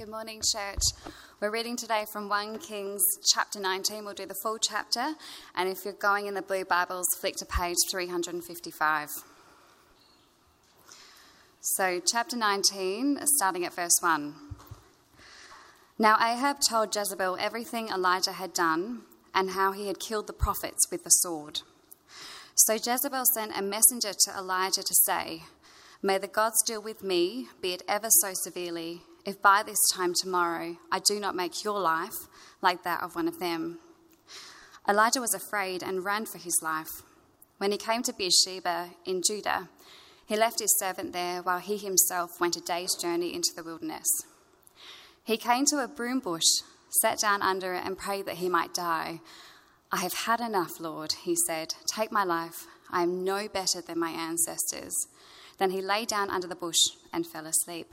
Good morning, church. We're reading today from 1 Kings chapter 19. We'll do the full chapter. And if you're going in the blue Bibles, flick to page 355. So, chapter 19, starting at verse 1. Now Ahab told Jezebel everything Elijah had done and how he had killed the prophets with the sword. So Jezebel sent a messenger to Elijah to say, May the gods deal with me, be it ever so severely, if by this time tomorrow I do not make your life like that of one of them. Elijah was afraid and ran for his life. When he came to Beersheba in Judah, he left his servant there while he himself went a day's journey into the wilderness. He came to a broom bush, sat down under it, and prayed that he might die. I have had enough, Lord, he said. Take my life. I am no better than my ancestors. Then he lay down under the bush and fell asleep.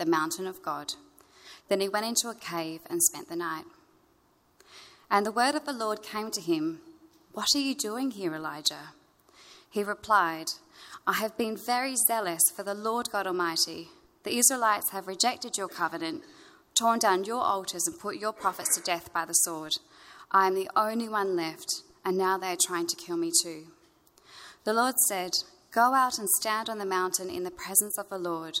the mountain of God. Then he went into a cave and spent the night. And the word of the Lord came to him What are you doing here, Elijah? He replied, I have been very zealous for the Lord God Almighty. The Israelites have rejected your covenant, torn down your altars, and put your prophets to death by the sword. I am the only one left, and now they are trying to kill me too. The Lord said, Go out and stand on the mountain in the presence of the Lord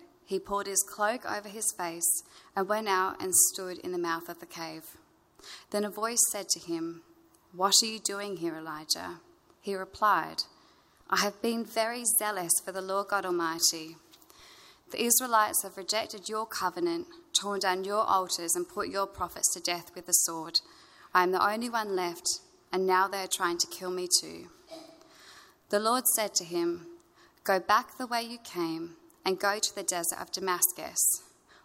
he pulled his cloak over his face and went out and stood in the mouth of the cave. Then a voice said to him, What are you doing here, Elijah? He replied, I have been very zealous for the Lord God Almighty. The Israelites have rejected your covenant, torn down your altars, and put your prophets to death with the sword. I am the only one left, and now they are trying to kill me too. The Lord said to him, Go back the way you came and go to the desert of Damascus.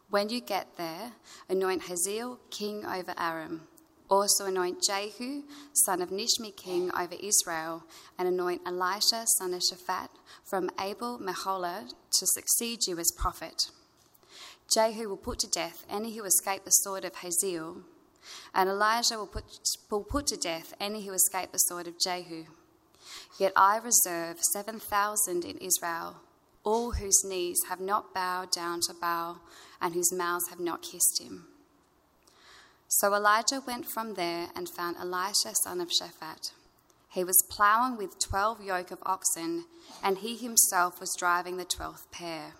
When you get there, anoint Hazael king over Aram. Also anoint Jehu, son of Nimshi, king over Israel, and anoint Elisha, son of Shaphat, from Abel Meholah, to succeed you as prophet. Jehu will put to death any who escape the sword of Hazael, and Elijah will put, will put to death any who escape the sword of Jehu. Yet I reserve 7,000 in Israel all whose knees have not bowed down to Baal and whose mouths have not kissed him. So Elijah went from there and found Elisha, son of Shaphat. He was ploughing with twelve yoke of oxen, and he himself was driving the twelfth pair.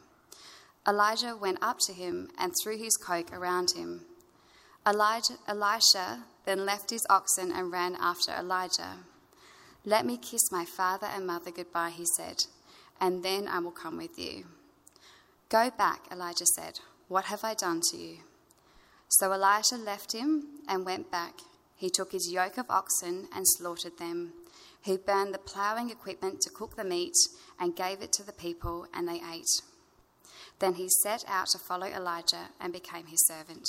Elijah went up to him and threw his cloak around him. Elijah, Elisha then left his oxen and ran after Elijah. Let me kiss my father and mother goodbye, he said and then I will come with you. Go back, Elijah said. What have I done to you? So Elisha left him and went back. He took his yoke of oxen and slaughtered them. He burned the ploughing equipment to cook the meat and gave it to the people, and they ate. Then he set out to follow Elijah and became his servant.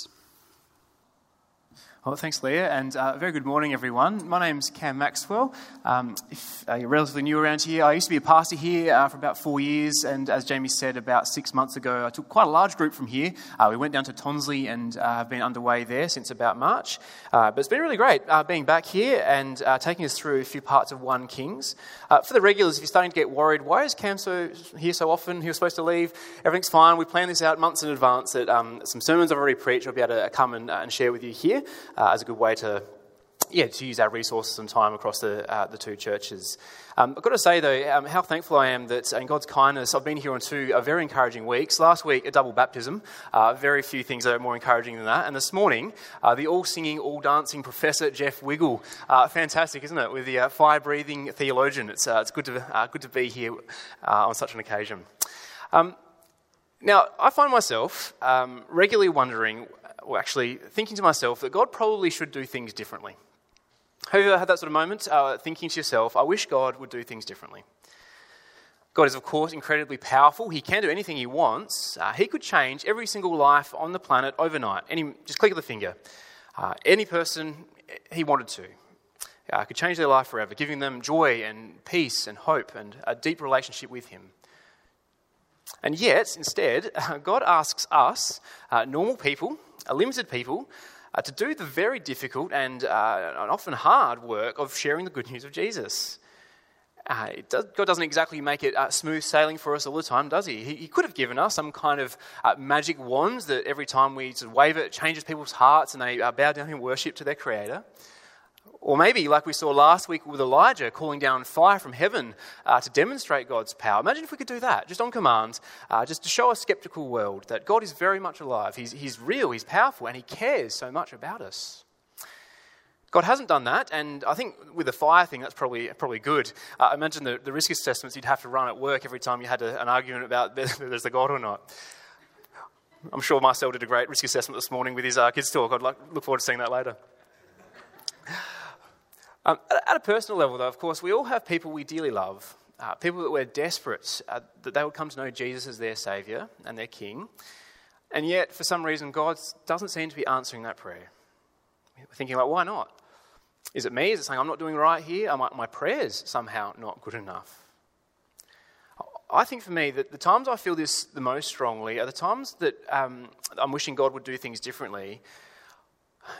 Well, thanks, Leah, and uh, very good morning, everyone. My name's Cam Maxwell. Um, if uh, you're relatively new around here, I used to be a pastor here uh, for about four years, and as Jamie said, about six months ago, I took quite a large group from here. Uh, we went down to Tonsley and uh, have been underway there since about March. Uh, but it's been really great being back here and taking us through a few parts of 1 Kings. for the regulars, if you're starting to get worried, why is Cam so here so often? He was supposed to leave. Everything's fine. We planned this out months in advance that um, some sermons I've already preached I'll be able to come and, and share with you here uh, as a good way to yeah, to use our resources and time across the, uh, the two churches. Um, I've got to say, though, um, how thankful I am that in God's kindness, I've been here on two uh, very encouraging weeks. Last week, a double baptism. Uh, very few things are more encouraging than that. And this morning, uh, the all singing, all dancing Professor Jeff Wiggle. Uh, fantastic, isn't it? With the uh, fire breathing theologian. It's, it's good, to, good to be here on such an occasion. Um, now, I find myself um, regularly wondering, or actually thinking to myself, that God probably should do things differently. Have you ever had that sort of moment, uh, thinking to yourself, I wish God would do things differently? God is, of course, incredibly powerful. He can do anything He wants. Uh, he could change every single life on the planet overnight. Any, just click of the finger. Uh, any person He wanted to. Uh, could change their life forever, giving them joy and peace and hope and a deep relationship with Him. And yet, instead, God asks us, uh, normal people, limited people, uh, to do the very difficult and, uh, and, often hard work of sharing the good news of Jesus. Uh, does, God doesn't exactly make it uh, smooth sailing for us all the time, does he? He, he could have given us some kind of uh, magic wand that every time we sort of wave it, it changes people's hearts and they uh, bow down in worship to their Creator. Or maybe, like we saw last week with Elijah calling down fire from heaven uh, to demonstrate God's power. Imagine if we could do that, just on command, uh, just to show a skeptical world that God is very much alive. He's, he's real, He's powerful, and He cares so much about us. God hasn't done that, and I think with the fire thing, that's probably, probably good. Uh, imagine the, the risk assessments you'd have to run at work every time you had a, an argument about whether there's a God or not. I'm sure Marcel did a great risk assessment this morning with his uh, kids' talk. I'd like, look forward to seeing that later. Um, at a personal level, though, of course, we all have people we dearly love, uh, people that we're desperate uh, that they would come to know Jesus as their Saviour and their King. And yet, for some reason, God doesn't seem to be answering that prayer. We're thinking, like, why not? Is it me? Is it saying I'm not doing right here? Are my, my prayers somehow not good enough? I think for me that the times I feel this the most strongly are the times that um, I'm wishing God would do things differently.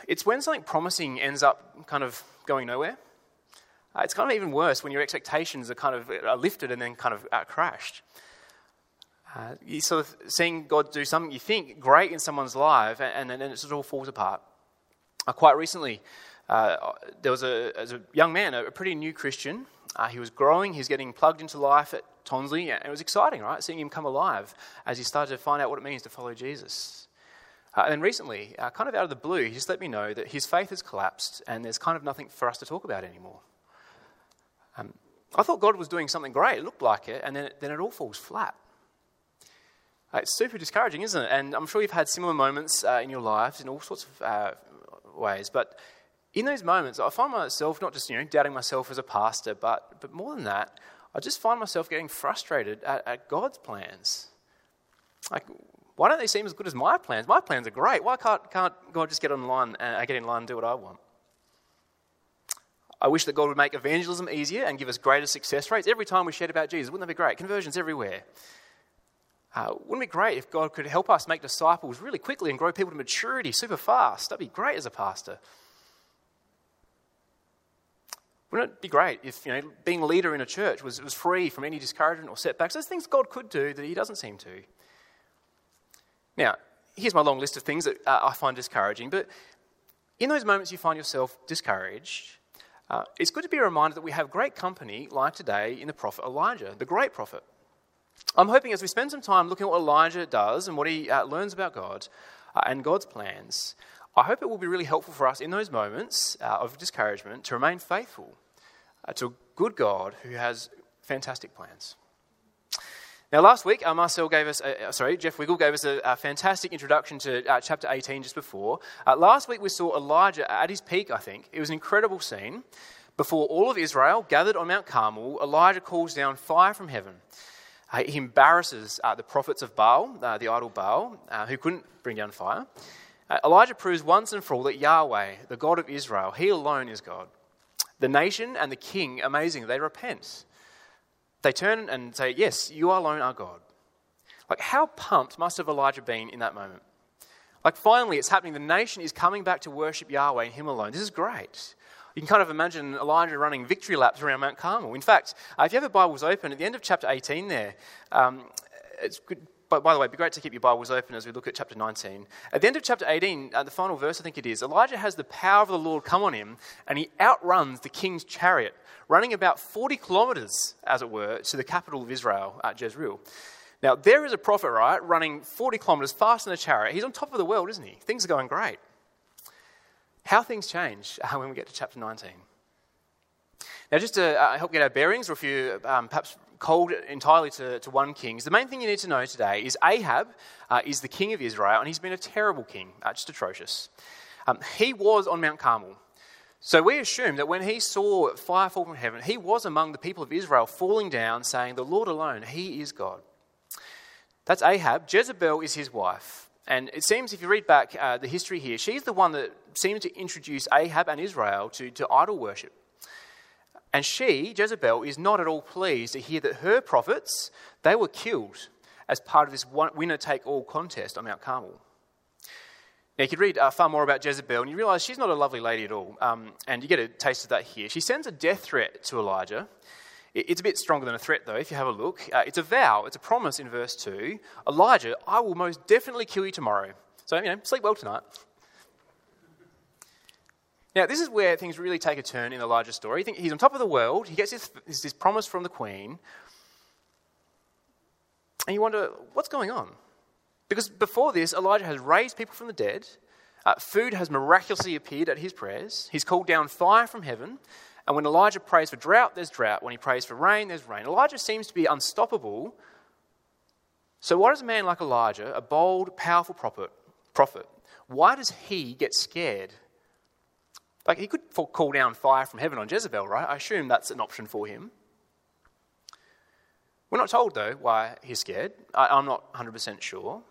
It's when something promising ends up kind of going nowhere. Uh, it's kind of even worse when your expectations are kind of are lifted and then kind of uh, crashed. Uh, you sort of seeing God do something you think great in someone's life, and, then it sort of all falls apart. Uh, quite recently, uh, there was a, a, young man, a, pretty new Christian. Uh, he was growing, he was getting plugged into life at Tonsley, and it was exciting, right? Seeing him come alive as he started to find out what it means to follow Jesus. Uh, and then recently, uh, kind of out of the blue, he just let me know that his faith has collapsed and there's kind of nothing for us to talk about anymore. Um, I thought God was doing something great. It looked like it, and then it, then it all falls flat. Uh, it's super discouraging, isn't it? And I'm sure you've had similar moments uh, in your lives in all sorts of uh, ways. But in those moments, I find myself not just you know doubting myself as a pastor, but but more than that, I just find myself getting frustrated at, at God's plans. Like, why don't they seem as good as my plans? My plans are great. Why can't, can't God just get on line and get in line and do what I want? I wish that God would make evangelism easier and give us greater success rates. Every time we shared about Jesus, wouldn't that be great? Conversions everywhere. Uh, wouldn't it be great if God could help us make disciples really quickly and grow people to maturity super fast? That'd be great as a pastor. Wouldn't it be great if you know being a leader in a church was, was free from any discouragement or setbacks? Those things God could do that He doesn't seem to. Now, here's my long list of things that uh, I find discouraging, but in those moments you find yourself discouraged, uh, it's good to be reminded that we have great company like today in the prophet Elijah, the great prophet. I'm hoping as we spend some time looking at what Elijah does and what he uh, learns about God uh, and God's plans, I hope it will be really helpful for us in those moments uh, of discouragement to remain faithful uh, to a good God who has fantastic plans. Now, last week, uh, Marcel gave us, uh, sorry, Jeff Wiggle gave us a, a fantastic introduction to uh, chapter 18 just before. Uh, last week, we saw Elijah at his peak, I think. It was an incredible scene. Before all of Israel gathered on Mount Carmel, Elijah calls down fire from heaven. Uh, he embarrasses uh, the prophets of Baal, the idol Baal, who couldn't bring down fire. Elijah proves once and for all that Yahweh, the God of Israel, he alone is God. The nation and the king, amazing, they repent. They turn and say, Yes, you alone are God. Like, how pumped must have Elijah been in that moment? Like, finally, it's happening. The nation is coming back to worship Yahweh and Him alone. This is great. You can kind of imagine Elijah running victory laps around Mount Carmel. In fact, uh, if you have your Bibles open, at the end of chapter 18 there, um, it's good, but by the way, it'd be great to keep your Bibles open as we look at chapter 19. At the end of chapter 18, uh, the final verse, I think it is, Elijah has the power of the Lord come on him, and he outruns the king's chariot, running about 40 kilometers, as it were, to the capital of Israel, at Jezreel. Now, there is a prophet, right, running 40 kilometers faster than a chariot. He's on top of the world, isn't he? Things are going great. How things change uh, when we get to chapter 19. Now, just to uh, help get our bearings, or if you um, perhaps cold entirely to, to 1 Kings, the main thing you need to know today is Ahab uh, is the king of Israel, and he's been a terrible king, uh, just atrocious. Um, he was on Mount Carmel. So we assume that when he saw fire fall from heaven, he was among the people of Israel falling down, saying, The Lord alone, he is God. That's Ahab. Jezebel is his wife. And it seems, if you read back uh, the history here, she's the one that seemed to introduce Ahab and Israel to, to idol worship. And she, Jezebel, is not at all pleased to hear that her prophets, they were killed as part of this winner-take-all contest on Mount Carmel. Now, you could read uh, far more about Jezebel, and you realize she's not a lovely lady at all. Um, and you get a taste of that here. She sends a death threat to Elijah. It's a bit stronger than a threat, though, if you have a look. Uh, it's a vow, it's a promise in verse 2 Elijah, I will most definitely kill you tomorrow. So, you know, sleep well tonight. Now, this is where things really take a turn in Elijah's story. He's on top of the world, he gets this, this promise from the queen, and you wonder, what's going on? Because before this, Elijah has raised people from the dead, uh, food has miraculously appeared at his prayers, he's called down fire from heaven, and when Elijah prays for drought, there's drought. When he prays for rain, there's rain. Elijah seems to be unstoppable. So, why does a man like Elijah, a bold, powerful prophet, prophet why does he get scared like, he could call down fire from heaven on Jezebel, right? I assume that's an option for him. We're not told, though, why he's scared. I, am not 100% sure.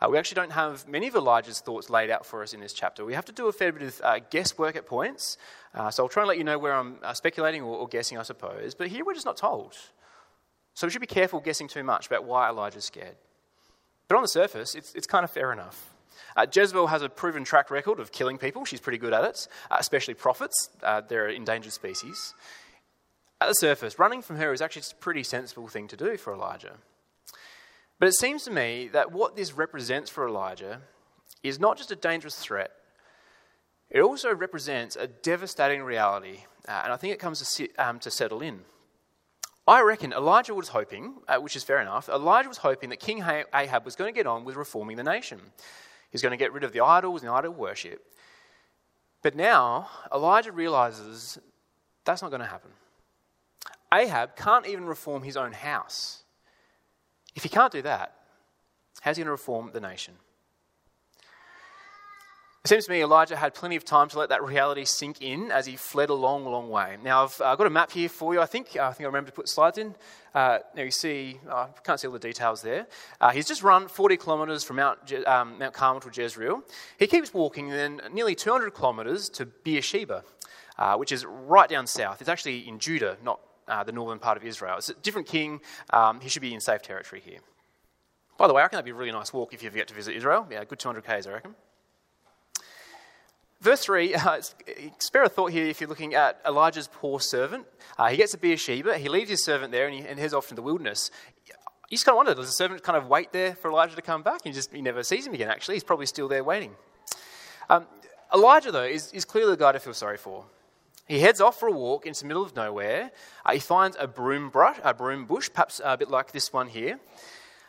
Uh, we actually don't have many of Elijah's thoughts laid out for us in this chapter. We have to do a fair bit of uh, guesswork at points. Uh, so I'll try and let you know where I'm uh, speculating or, or, guessing, I suppose. But here we're just not told. So we should be careful guessing too much about why Elijah's scared. But on the surface, it's, it's kind of fair enough. Uh, Jezebel has a proven track record of killing people. She's pretty good at it, uh, especially prophets. Uh, they're an endangered species. At the surface, running from her is actually a pretty sensible thing to do for Elijah. But it seems to me that what this represents for Elijah is not just a dangerous threat, it also represents a devastating reality, uh, and I think it comes to, sit, um, to settle in. I reckon Elijah was hoping, uh, which is fair enough, Elijah was hoping that King Ahab was going to get on with reforming the nation. He's going to get rid of the idols and idol worship. But now, Elijah realizes that's not going to happen. Ahab can't even reform his own house. If he can't do that, how's he going to reform the nation? It seems to me Elijah had plenty of time to let that reality sink in as he fled a long, long way. Now, I've uh, got a map here for you, I think. Uh, I think I remember to put slides in. Uh, now, you see, I uh, can't see all the details there. Uh, he's just run 40 kilometres from Mount, Je- um, Mount Carmel to Jezreel. He keeps walking then nearly 200 kilometres to Beersheba, which is right down south. It's actually in Judah, not the northern part of Israel. It's a different king. Um, he should be in safe territory here. By the way, I reckon that'd be a really nice walk if you ever get to visit Israel. Yeah, good 200 k's, I reckon. Verse 3, uh, spare a thought here if you're looking at Elijah's poor servant. Uh, he gets to Beersheba, he leaves his servant there and he and heads off into the wilderness. You just kind of wonder, does the servant kind of wait there for Elijah to come back? He just he never sees him again, actually. He's probably still there waiting. Um, Elijah, though, is, is clearly the guy to feel sorry for. He heads off for a walk into the middle of nowhere. Uh, he finds a broom, brush, a broom bush, perhaps a bit like this one here.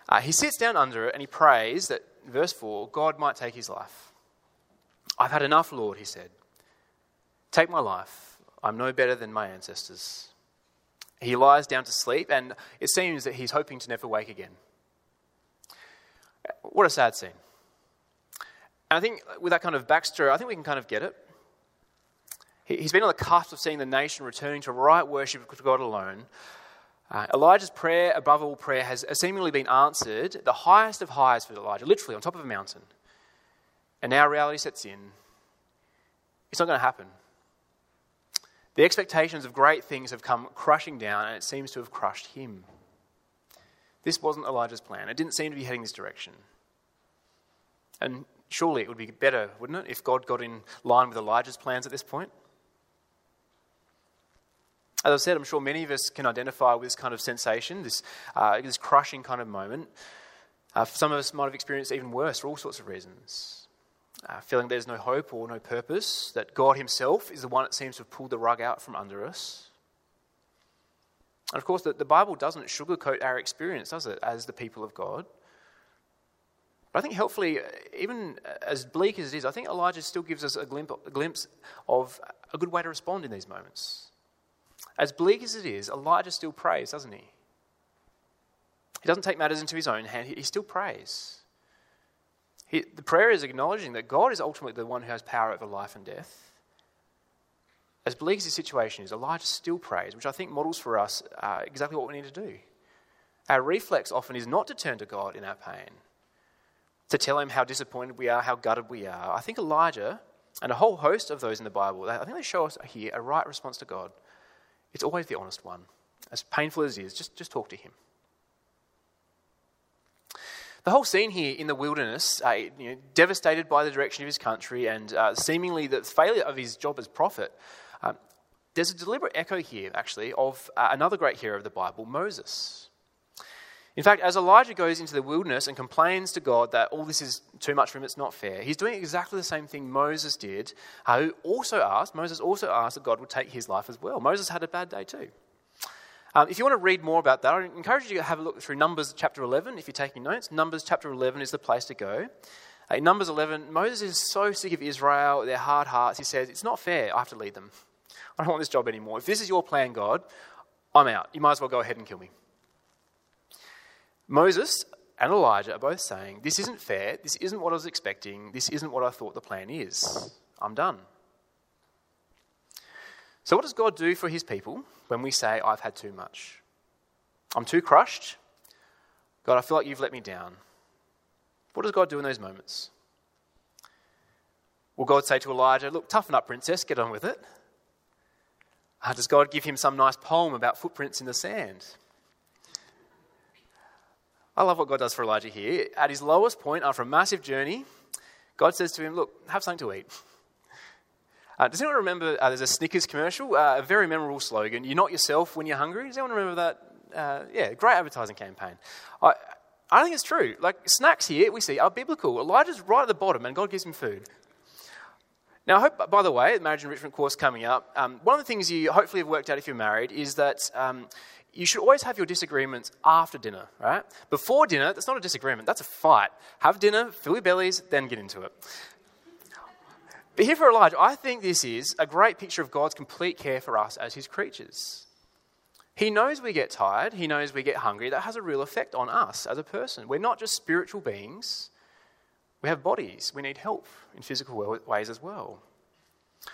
Uh, he sits down under it and he prays that, verse 4, God might take his life. I've had enough, Lord, he said. Take my life. I'm no better than my ancestors. He lies down to sleep, and it seems that he's hoping to never wake again. What a sad scene. And I think with that kind of backstory, I think we can kind of get it. He's been on the cusp of seeing the nation returning to right worship to God alone. Uh, Elijah's prayer, above all prayer, has seemingly been answered, the highest of highs for Elijah, literally on top of a mountain. And now reality sets in. It's not going to happen. The expectations of great things have come crushing down, and it seems to have crushed him. This wasn't Elijah's plan. It didn't seem to be heading this direction. And surely it would be better, wouldn't it, if God got in line with Elijah's plans at this point? As I said, I'm sure many of us can identify with this kind of sensation, this, uh, this crushing kind of moment. Uh, some of us might have experienced even worse for all sorts of reasons. Uh, feeling there's no hope or no purpose, that God Himself is the one that seems to have pulled the rug out from under us. And of course, the, the Bible doesn't sugarcoat our experience, does it, as the people of God? But I think helpfully, even as bleak as it is, I think Elijah still gives us a glimpse of a good way to respond in these moments. As bleak as it is, Elijah still prays, doesn't he? He doesn't take matters into his own hand, he, still prays. He, the prayer is acknowledging that God is ultimately the one who has power over life and death. As bleak as the situation is, Elijah still prays, which I think models for us uh, exactly what we need to do. Our reflex often is not to turn to God in our pain, to tell him how disappointed we are, how gutted we are. I think Elijah and a whole host of those in the Bible, I think they show us here a right response to God. It's always the honest one. As painful as it is, just, just talk to him. The whole scene here in the wilderness, uh, you know, devastated by the direction of his country and uh, seemingly the failure of his job as prophet, um, there's a deliberate echo here, actually, of uh, another great hero of the Bible, Moses. In fact, as Elijah goes into the wilderness and complains to God that all this is too much for him, it's not fair, he's doing exactly the same thing Moses did, uh, who also asked, Moses also asked that God would take his life as well. Moses had a bad day too. Um, if you want to read more about that, I encourage you to have a look through Numbers chapter 11 if you're taking notes. Numbers chapter 11 is the place to go. Uh, in Numbers 11, Moses is so sick of Israel, their hard hearts. He says, It's not fair. I have to lead them. I don't want this job anymore. If this is your plan, God, I'm out. You might as well go ahead and kill me. Moses and Elijah are both saying, This isn't fair. This isn't what I was expecting. This isn't what I thought the plan is. I'm done. So, what does God do for his people when we say, I've had too much? I'm too crushed. God, I feel like you've let me down. What does God do in those moments? Will God say to Elijah, Look, toughen up, princess, get on with it? Uh, does God give him some nice poem about footprints in the sand? I love what God does for Elijah here. At his lowest point, after a massive journey, God says to him, Look, have something to eat. Uh, does anyone remember uh, there's a Snickers commercial, uh, a very memorable slogan, You're not yourself when you're hungry? Does anyone remember that? Uh, yeah, great advertising campaign. I, I think it's true. Like, snacks here we see are biblical. Elijah's right at the bottom, and God gives him food. Now, I hope, by the way, the marriage enrichment course coming up, um, one of the things you hopefully have worked out if you're married is that um, you should always have your disagreements after dinner, right? Before dinner, that's not a disagreement, that's a fight. Have dinner, fill your bellies, then get into it. But here for Elijah, I think this is a great picture of God's complete care for us as his creatures. He knows we get tired, he knows we get hungry. That has a real effect on us as a person. We're not just spiritual beings, we have bodies. We need help in physical ways as well.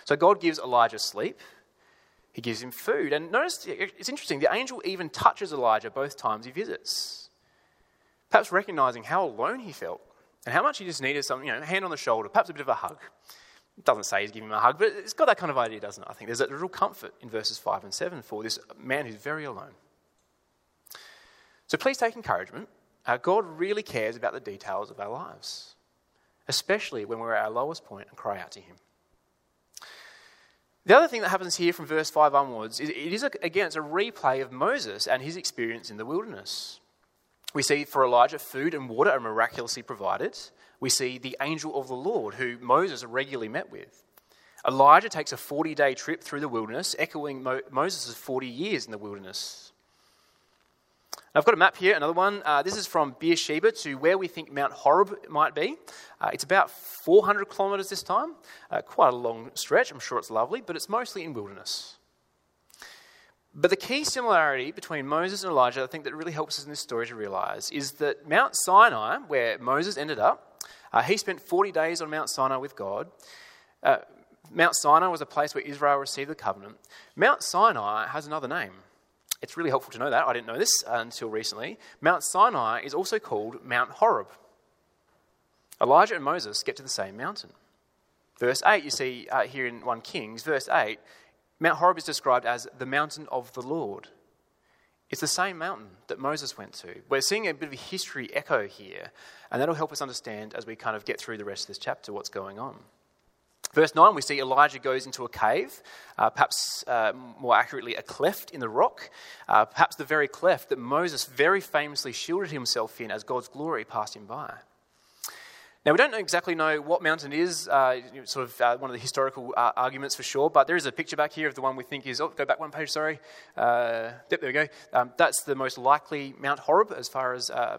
So God gives Elijah sleep, he gives him food. And notice, it's interesting, the angel even touches Elijah both times he visits. Perhaps recognizing how alone he felt and how much he just needed some, you know, hand on the shoulder, perhaps a bit of a hug. It doesn't say he's giving him a hug, but it's got that kind of idea, doesn't it? I think there's a real comfort in verses 5 and 7 for this man who's very alone. So please take encouragement. Uh, God really cares about the details of our lives, especially when we're at our lowest point and cry out to Him. The other thing that happens here from verse 5 onwards is it is, a, again, it's a replay of Moses and his experience in the wilderness. We see for Elijah, food and water are miraculously provided. We see the angel of the Lord, who Moses regularly met with. Elijah takes a 40 day trip through the wilderness, echoing Mo- Moses' 40 years in the wilderness. I've got a map here, another one. Uh, this is from Beersheba to where we think Mount Horeb might be. Uh, it's about 400 kilometres this time. Uh, quite a long stretch. I'm sure it's lovely, but it's mostly in wilderness. But the key similarity between Moses and Elijah, I think that really helps us in this story to realise, is that Mount Sinai, where Moses ended up, uh, he spent 40 days on Mount Sinai with God. Uh, Mount Sinai was a place where Israel received the covenant. Mount Sinai has another name. It's really helpful to know that. I didn't know this until recently. Mount Sinai is also called Mount Horeb. Elijah and Moses get to the same mountain. Verse 8, you see uh, here in 1 Kings, verse 8, Mount Horeb is described as the mountain of the Lord. It's the same mountain that Moses went to. We're seeing a bit of a history echo here, and that'll help us understand as we kind of get through the rest of this chapter what's going on. Verse 9, we see Elijah goes into a cave, uh, perhaps uh, more accurately, a cleft in the rock, uh, perhaps the very cleft that Moses very famously shielded himself in as God's glory passed him by. Now, we don't exactly know what mountain it is, uh, sort of uh, one of the historical uh, arguments for sure, but there is a picture back here of the one we think is, oh, go back one page, sorry. yep, there we go. Um, that's the most likely Mount Horeb as far as um,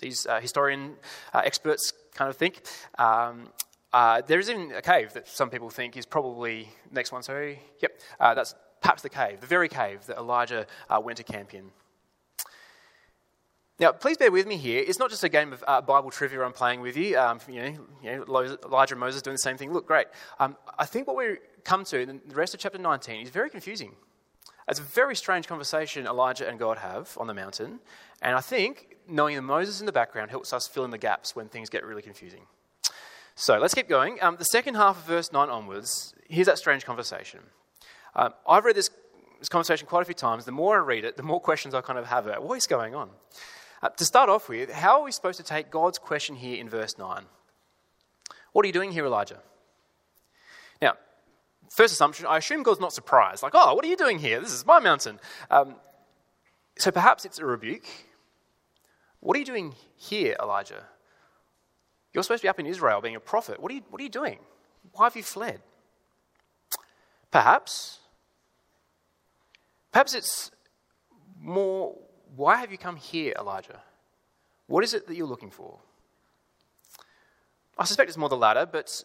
these historian experts kind of think. Um, uh, there is even a cave that some people think is probably next one. Sorry, yep, uh, that's perhaps the cave, the very cave that Elijah uh, went to camp in. Now, please bear with me here. It's not just a game of uh, Bible trivia I'm playing with you. Um, you, know, you know, Elijah and Moses doing the same thing. Look, great. Um, I think what we come to in the rest of chapter 19 is very confusing. It's a very strange conversation Elijah and God have on the mountain, and I think knowing the Moses in the background helps us fill in the gaps when things get really confusing. So let's keep going. Um, the second half of verse 9 onwards, here's that strange conversation. Um, I've read this, this, conversation quite a few times. The more I read it, the more questions I kind of have about what is going on. Uh, to start off with, how are we supposed to take God's question here in verse 9? What are you doing here, Elijah? Now, first assumption, I assume God's not surprised. Like, oh, what are you doing here? This is my mountain. Um, so perhaps it's a rebuke. What are you doing here, Elijah? You're supposed to be up in Israel being a prophet. What are you, what are you doing? Why have you fled? Perhaps. Perhaps it's more, why have you come here, Elijah? What is it that you're looking for? I suspect it's more the latter, but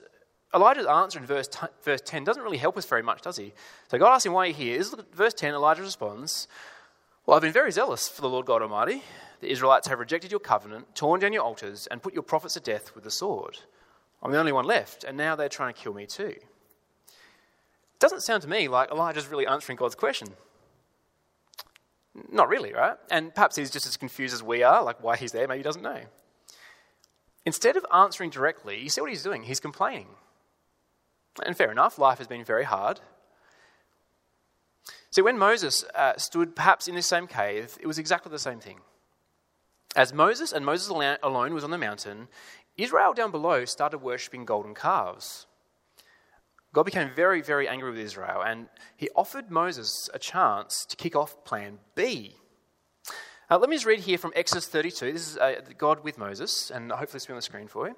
Elijah's answer in verse, t- verse 10 doesn't really help us very much, does he? So God asks him why you're here. Verse 10, Elijah responds, Well, I've been very zealous for the Lord God Almighty the Israelites have rejected your covenant, torn down your altars, and put your prophets to death with the sword. I'm the only one left, and now they're trying to kill me too. It doesn't sound to me like Elijah's really answering God's question. Not really, right? And perhaps he's just as confused as we are, like why he's there, maybe he doesn't know. Instead of answering directly, you see what he's doing? He's complaining. And fair enough, life has been very hard. See, when Moses uh, stood perhaps in this same cave, it was exactly the same thing. As Moses and Moses alone was on the mountain, Israel down below started worshipping golden calves. God became very, very angry with Israel, and he offered Moses a chance to kick off plan B. Uh, let me just read here from Exodus 32. This is uh, God with Moses, and hopefully it's be on the screen for you.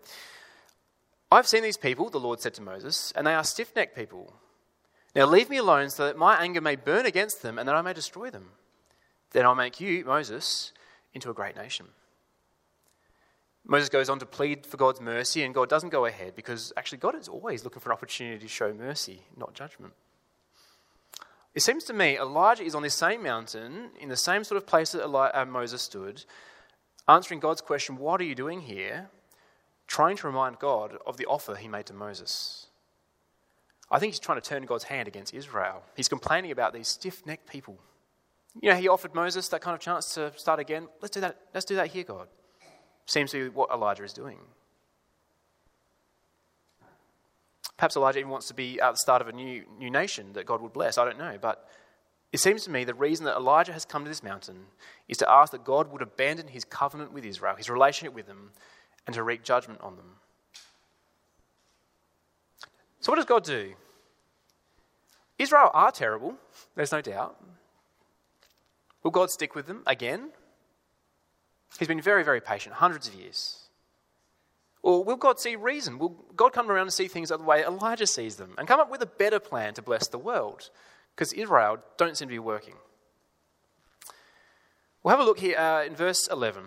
I've seen these people, the Lord said to Moses, and they are stiff necked people. Now leave me alone so that my anger may burn against them and that I may destroy them. Then I'll make you, Moses, into a great nation. Moses goes on to plead for God's mercy, and God doesn't go ahead because actually God is always looking for an opportunity to show mercy, not judgment. It seems to me Elijah is on this same mountain, in the same sort of place that uh, Moses stood, answering God's question, What are you doing here? trying to remind God of the offer he made to Moses. I think he's trying to turn God's hand against Israel. He's complaining about these stiff necked people. You know, he offered Moses that kind of chance to start again. Let's do that. Let's do that here, God. Seems to be what Elijah is doing. Perhaps Elijah even wants to be at the start of a new, new nation that God would bless. I don't know. But it seems to me the reason that Elijah has come to this mountain is to ask that God would abandon his covenant with Israel, his relationship with them, and to wreak judgment on them. So, what does God do? Israel are terrible, there's no doubt. Will God stick with them again? He's been very, very patient, hundreds of years. Or will God see reason? Will God come around and see things the way Elijah sees them and come up with a better plan to bless the world? Because Israel don't seem to be working. We'll have a look here uh, in verse 11.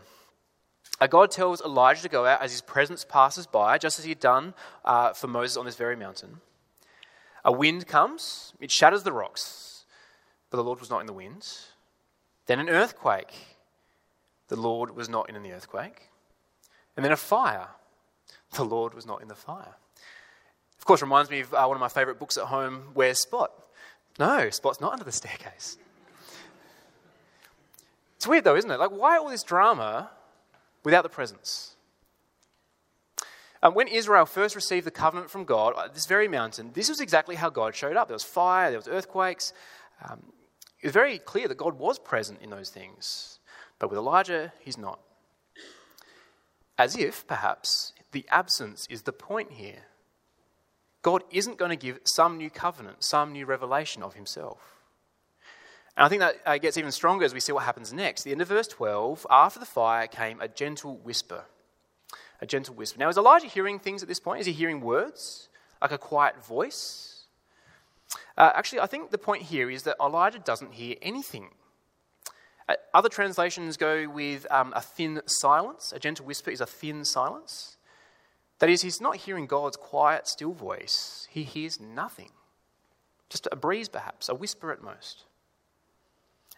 Uh, God tells Elijah to go out as his presence passes by, just as he had done uh, for Moses on this very mountain. A wind comes, it shatters the rocks, but the Lord was not in the wind. Then an earthquake. The Lord was not in the earthquake. And then a fire. The Lord was not in the fire. Of course, reminds me of uh, one of my favourite books at home, Where's Spot? No, Spot's not under the staircase. It's weird though, isn't it? Like, why all this drama without the presence? Um, when Israel first received the covenant from God, this very mountain, this was exactly how God showed up. There was fire, there was earthquakes. Um, it was very clear that God was present in those things. But with Elijah, he's not. As if, perhaps, the absence is the point here. God isn't going to give some new covenant, some new revelation of himself. And I think that uh, gets even stronger as we see what happens next. the end of verse 12, after the fire came a gentle whisper. A gentle whisper. Now, is Elijah hearing things at this point? Is he hearing words? Like a quiet voice? Uh, actually, I think the point here is that Elijah doesn't hear anything. Uh, other translations go with um, a thin silence. A gentle whisper is a thin silence. That is, he's not hearing God's quiet, still voice. He hears nothing. Just a breeze, perhaps, a whisper at most.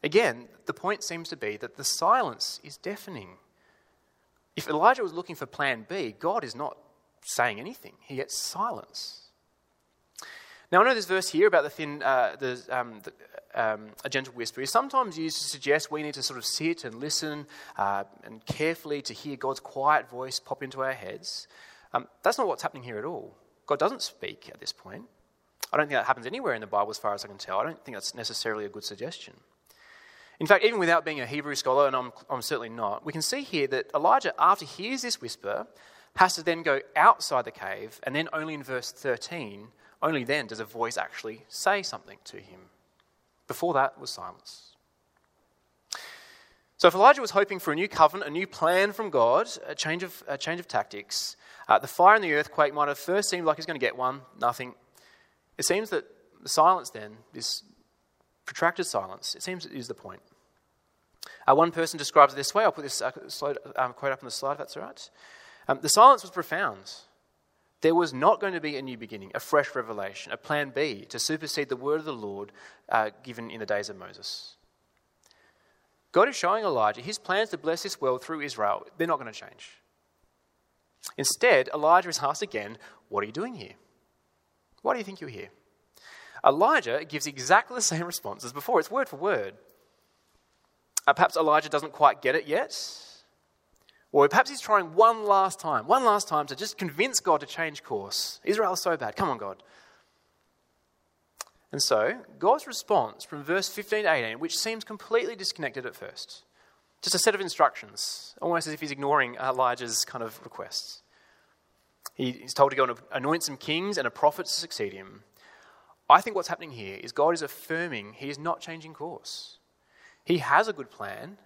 Again, the point seems to be that the silence is deafening. If Elijah was looking for plan B, God is not saying anything, he gets silence. Now, I know this verse here about the thin, uh, the, um, the um, a gentle whisper is sometimes used to suggest we need to sort of sit and listen uh, and carefully to hear God's quiet voice pop into our heads. Um, that's not what's happening here at all. God doesn't speak at this point. I don't think that happens anywhere in the Bible as far as I can tell. I don't think that's necessarily a good suggestion. In fact, even without being a Hebrew scholar, and I'm, I'm certainly not, we can see here that Elijah, after he hears this whisper, has to then go outside the cave, and then only in verse 13, only then does a voice actually say something to him. Before that was silence. So, if Elijah was hoping for a new covenant, a new plan from God, a change of, a change of tactics, uh, the fire and the earthquake might have first seemed like he's going to get one, nothing. It seems that the silence then, this protracted silence, it seems is the point. Uh, one person describes it this way. I'll put this uh, slide, um, quote up on the slide if that's all right. Um, the silence was profound. There was not going to be a new beginning, a fresh revelation, a plan B to supersede the word of the Lord uh, given in the days of Moses. God is showing Elijah his plans to bless this world through Israel, they're not going to change. Instead, Elijah is asked again, What are you doing here? Why do you think you're here? Elijah gives exactly the same response as before. It's word for word. Uh, perhaps Elijah doesn't quite get it yet. Or perhaps he's trying one last time, one last time to just convince God to change course. Israel is so bad. Come on, God. And so, God's response from verse 15 to 18, which seems completely disconnected at first, just a set of instructions, almost as if he's ignoring Elijah's kind of requests. He's told to go and anoint some kings and a prophet to succeed him. I think what's happening here is God is affirming he is not changing course. He has a good plan,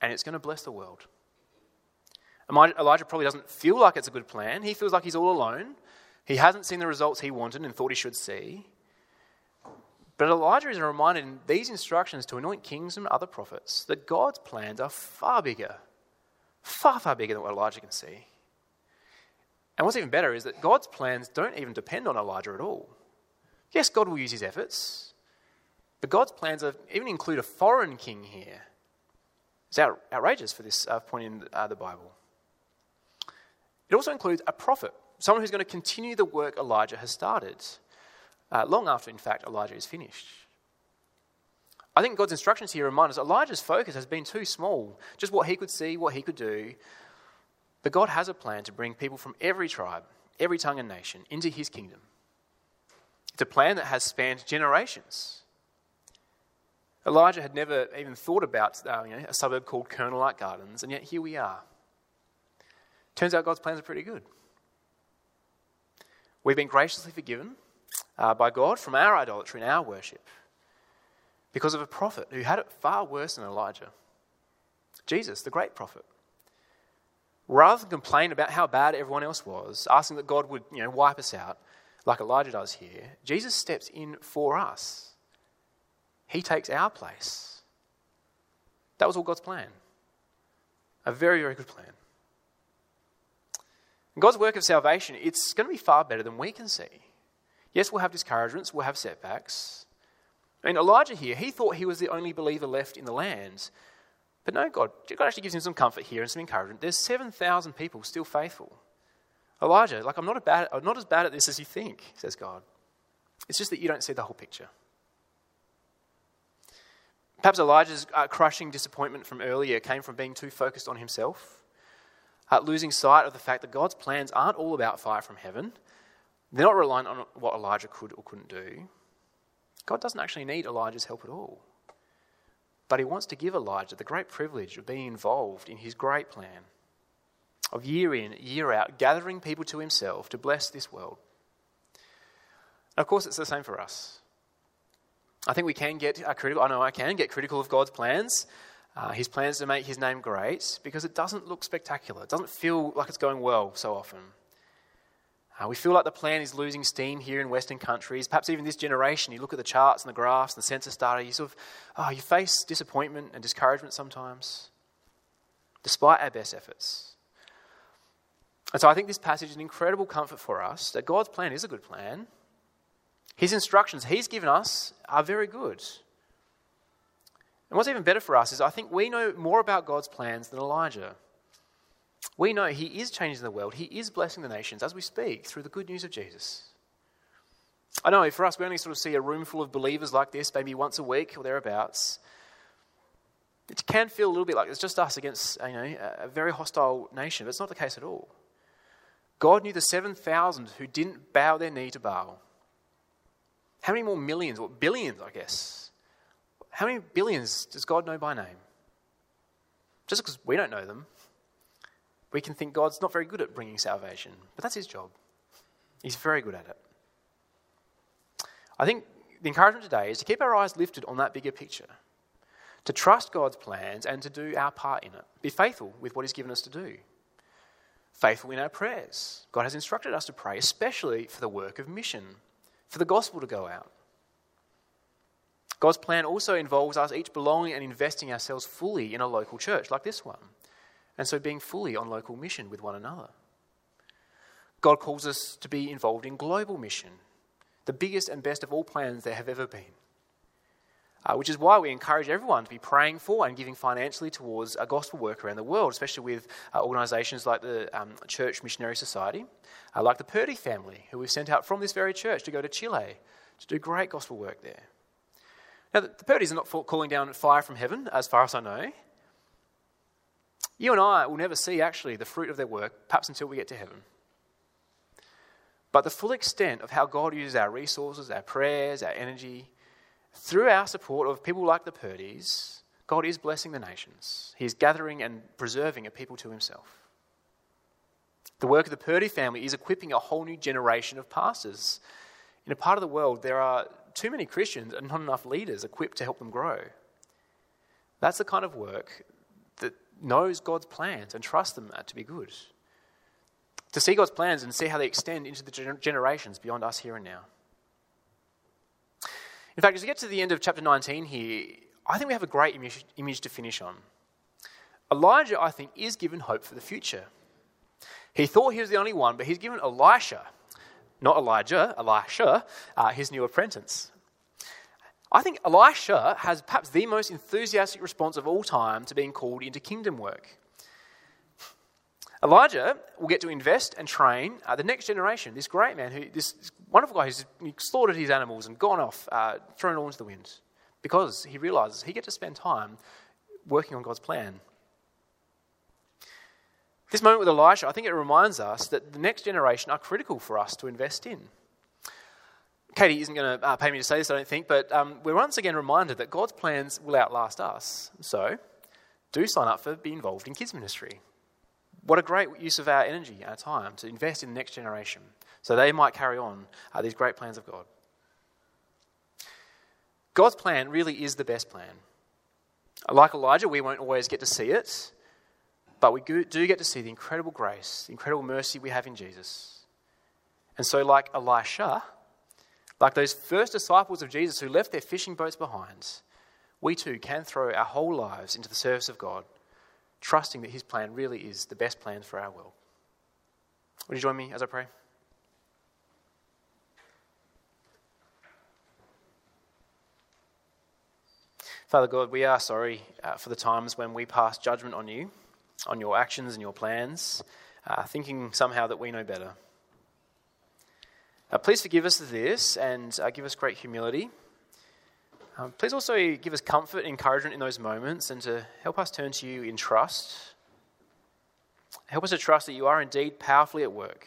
and it's going to bless the world. Elijah probably doesn't feel like it's a good plan. He feels like he's all alone. He hasn't seen the results he wanted and thought he should see. But Elijah is reminded in these instructions to anoint kings and other prophets that God's plans are far bigger, far, far bigger than what Elijah can see. And what's even better is that God's plans don't even depend on Elijah at all. Yes, God will use his efforts, but God's plans are, even include a foreign king here. It's out, outrageous for this uh, point in uh, the Bible. It also includes a prophet, someone who's going to continue the work Elijah has started uh, long after, in fact, Elijah is finished. I think God's instructions here remind us Elijah's focus has been too small, just what he could see, what he could do. But God has a plan to bring people from every tribe, every tongue and nation into his kingdom. It's a plan that has spanned generations. Elijah had never even thought about uh, you know, a suburb called Colonel Light Gardens, and yet here we are. Turns out God's plans are pretty good. We've been graciously forgiven uh, by God from our idolatry and our worship because of a prophet who had it far worse than Elijah. Jesus, the great prophet. Rather than complain about how bad everyone else was, asking that God would you know, wipe us out, like Elijah does here, Jesus steps in for us. He takes our place. That was all God's plan. A very, very good plan. God's work of salvation, it's going to be far better than we can see. Yes, we'll have discouragements, we'll have setbacks. I mean, Elijah here, he thought he was the only believer left in the land. But no, God, God actually gives him some comfort here and some encouragement. There's 7,000 people still faithful. Elijah, like, I'm not, bad, I'm not as bad at this as you think, says God. It's just that you don't see the whole picture. Perhaps Elijah's uh, crushing disappointment from earlier came from being too focused on himself, uh, losing sight of the fact that God's plans aren't all about fire from heaven, they're not reliant on what Elijah could or couldn't do. God doesn't actually need Elijah's help at all. But he wants to give Elijah the great privilege of being involved in his great plan of year in, year out, gathering people to himself to bless this world. of course, it's the same for us. I think we can get uh, critical, I know I can get critical of God's plans, uh, his plans to make his name great, because it doesn't look spectacular. It doesn't feel like it's going well so often. Uh, we feel like the plan is losing steam here in Western countries. Perhaps even this generation, you look at the charts and the graphs and the census data, you sort of, oh, you face disappointment and discouragement sometimes, despite our best efforts. And so I think this passage is an incredible comfort for us that God's plan is a good plan. His instructions He's given us are very good. And what's even better for us is I think we know more about God's plans than Elijah. We know He is changing the world, He is blessing the nations as we speak through the good news of Jesus. I know for us, we only sort of see a room full of believers like this, maybe once a week or thereabouts. It can feel a little bit like it's just us against you know, a very hostile nation, but it's not the case at all. God knew the 7,000 who didn't bow their knee to Baal. How many more millions, or billions, I guess? How many billions does God know by name? Just because we don't know them, we can think God's not very good at bringing salvation, but that's his job. He's very good at it. I think the encouragement today is to keep our eyes lifted on that bigger picture, to trust God's plans and to do our part in it. Be faithful with what He's given us to do. Faithful in our prayers. God has instructed us to pray, especially for the work of mission, for the gospel to go out. God's plan also involves us each belonging and investing ourselves fully in a local church like this one and so being fully on local mission with one another. God calls us to be involved in global mission, the biggest and best of all plans there have ever been. Uh, which is why we encourage everyone to be praying for and giving financially towards a gospel work around the world, especially with uh, organisations like the um, Church Missionary Society, uh, like the Purdy family, who we've sent out from this very church to go to Chile to do great gospel work there. Now, the, Purdys are not calling down fire from heaven, as far as I know. You and I will never see actually the fruit of their work, perhaps until we get to heaven. But the full extent of how God uses our resources, our prayers, our energy, through our support of people like the Purdys, God is blessing the nations. He is gathering and preserving a people to himself. The work of the Purdy family is equipping a whole new generation of pastors. In a part of the world, there are too many Christians and not enough leaders equipped to help them grow. That's the kind of work that knows God's plans and trusts them to be good. To see God's plans and see how they extend into the generations beyond us here and now. In fact, as we get to the end of chapter 19 here, I think we have a great image, image to finish on. Elijah, I think, is given hope for the future. He thought he was the only one, but he's given Elisha, not Elijah, Elisha, uh, his new apprentice. I think Elisha has perhaps the most enthusiastic response of all time to being called into kingdom work. Elijah will get to invest and train uh, the next generation, this great man, who, this wonderful guy who's slaughtered his animals and gone off, uh, thrown all into the wind, because he realizes he gets to spend time working on God's plan. This moment with Elisha, I think it reminds us that the next generation are critical for us to invest in. Katie isn't going to uh, pay me to say this, I don't think, but um, we're once again reminded that God's plans will outlast us. So, do sign up for be involved in kids ministry. What a great use of our energy, and our time to invest in the next generation, so they might carry on uh, these great plans of God. God's plan really is the best plan. Like Elijah, we won't always get to see it, but we do get to see the incredible grace, the incredible mercy we have in Jesus. And so, like Elisha, like those first disciples of Jesus who left their fishing boats behind, we too can throw our whole lives into the service of God, trusting that His plan really is the best plan for our world. Would you join me as I pray? Father God, we are sorry uh, for the times when we pass judgment on you, on your actions and your plans, uh, thinking somehow that we know better. Uh, please forgive us this and uh, give us great humility. Um, please also give us comfort and encouragement in those moments and to help us turn to you in trust. Help us to trust that you are indeed powerfully at work.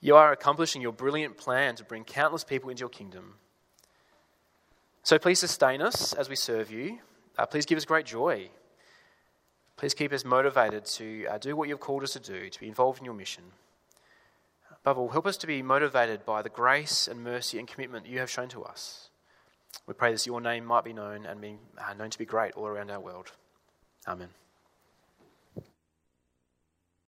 You are accomplishing your brilliant plan to bring countless people into your kingdom. So please sustain us as we serve you. Uh, please give us great joy. Please keep us motivated to uh, do what you've called us to do, to be involved in your mission. Above all, help us to be motivated by the grace and mercy and commitment you have shown to us. We pray that your name might be known and be uh, known to be great all around our world. Amen.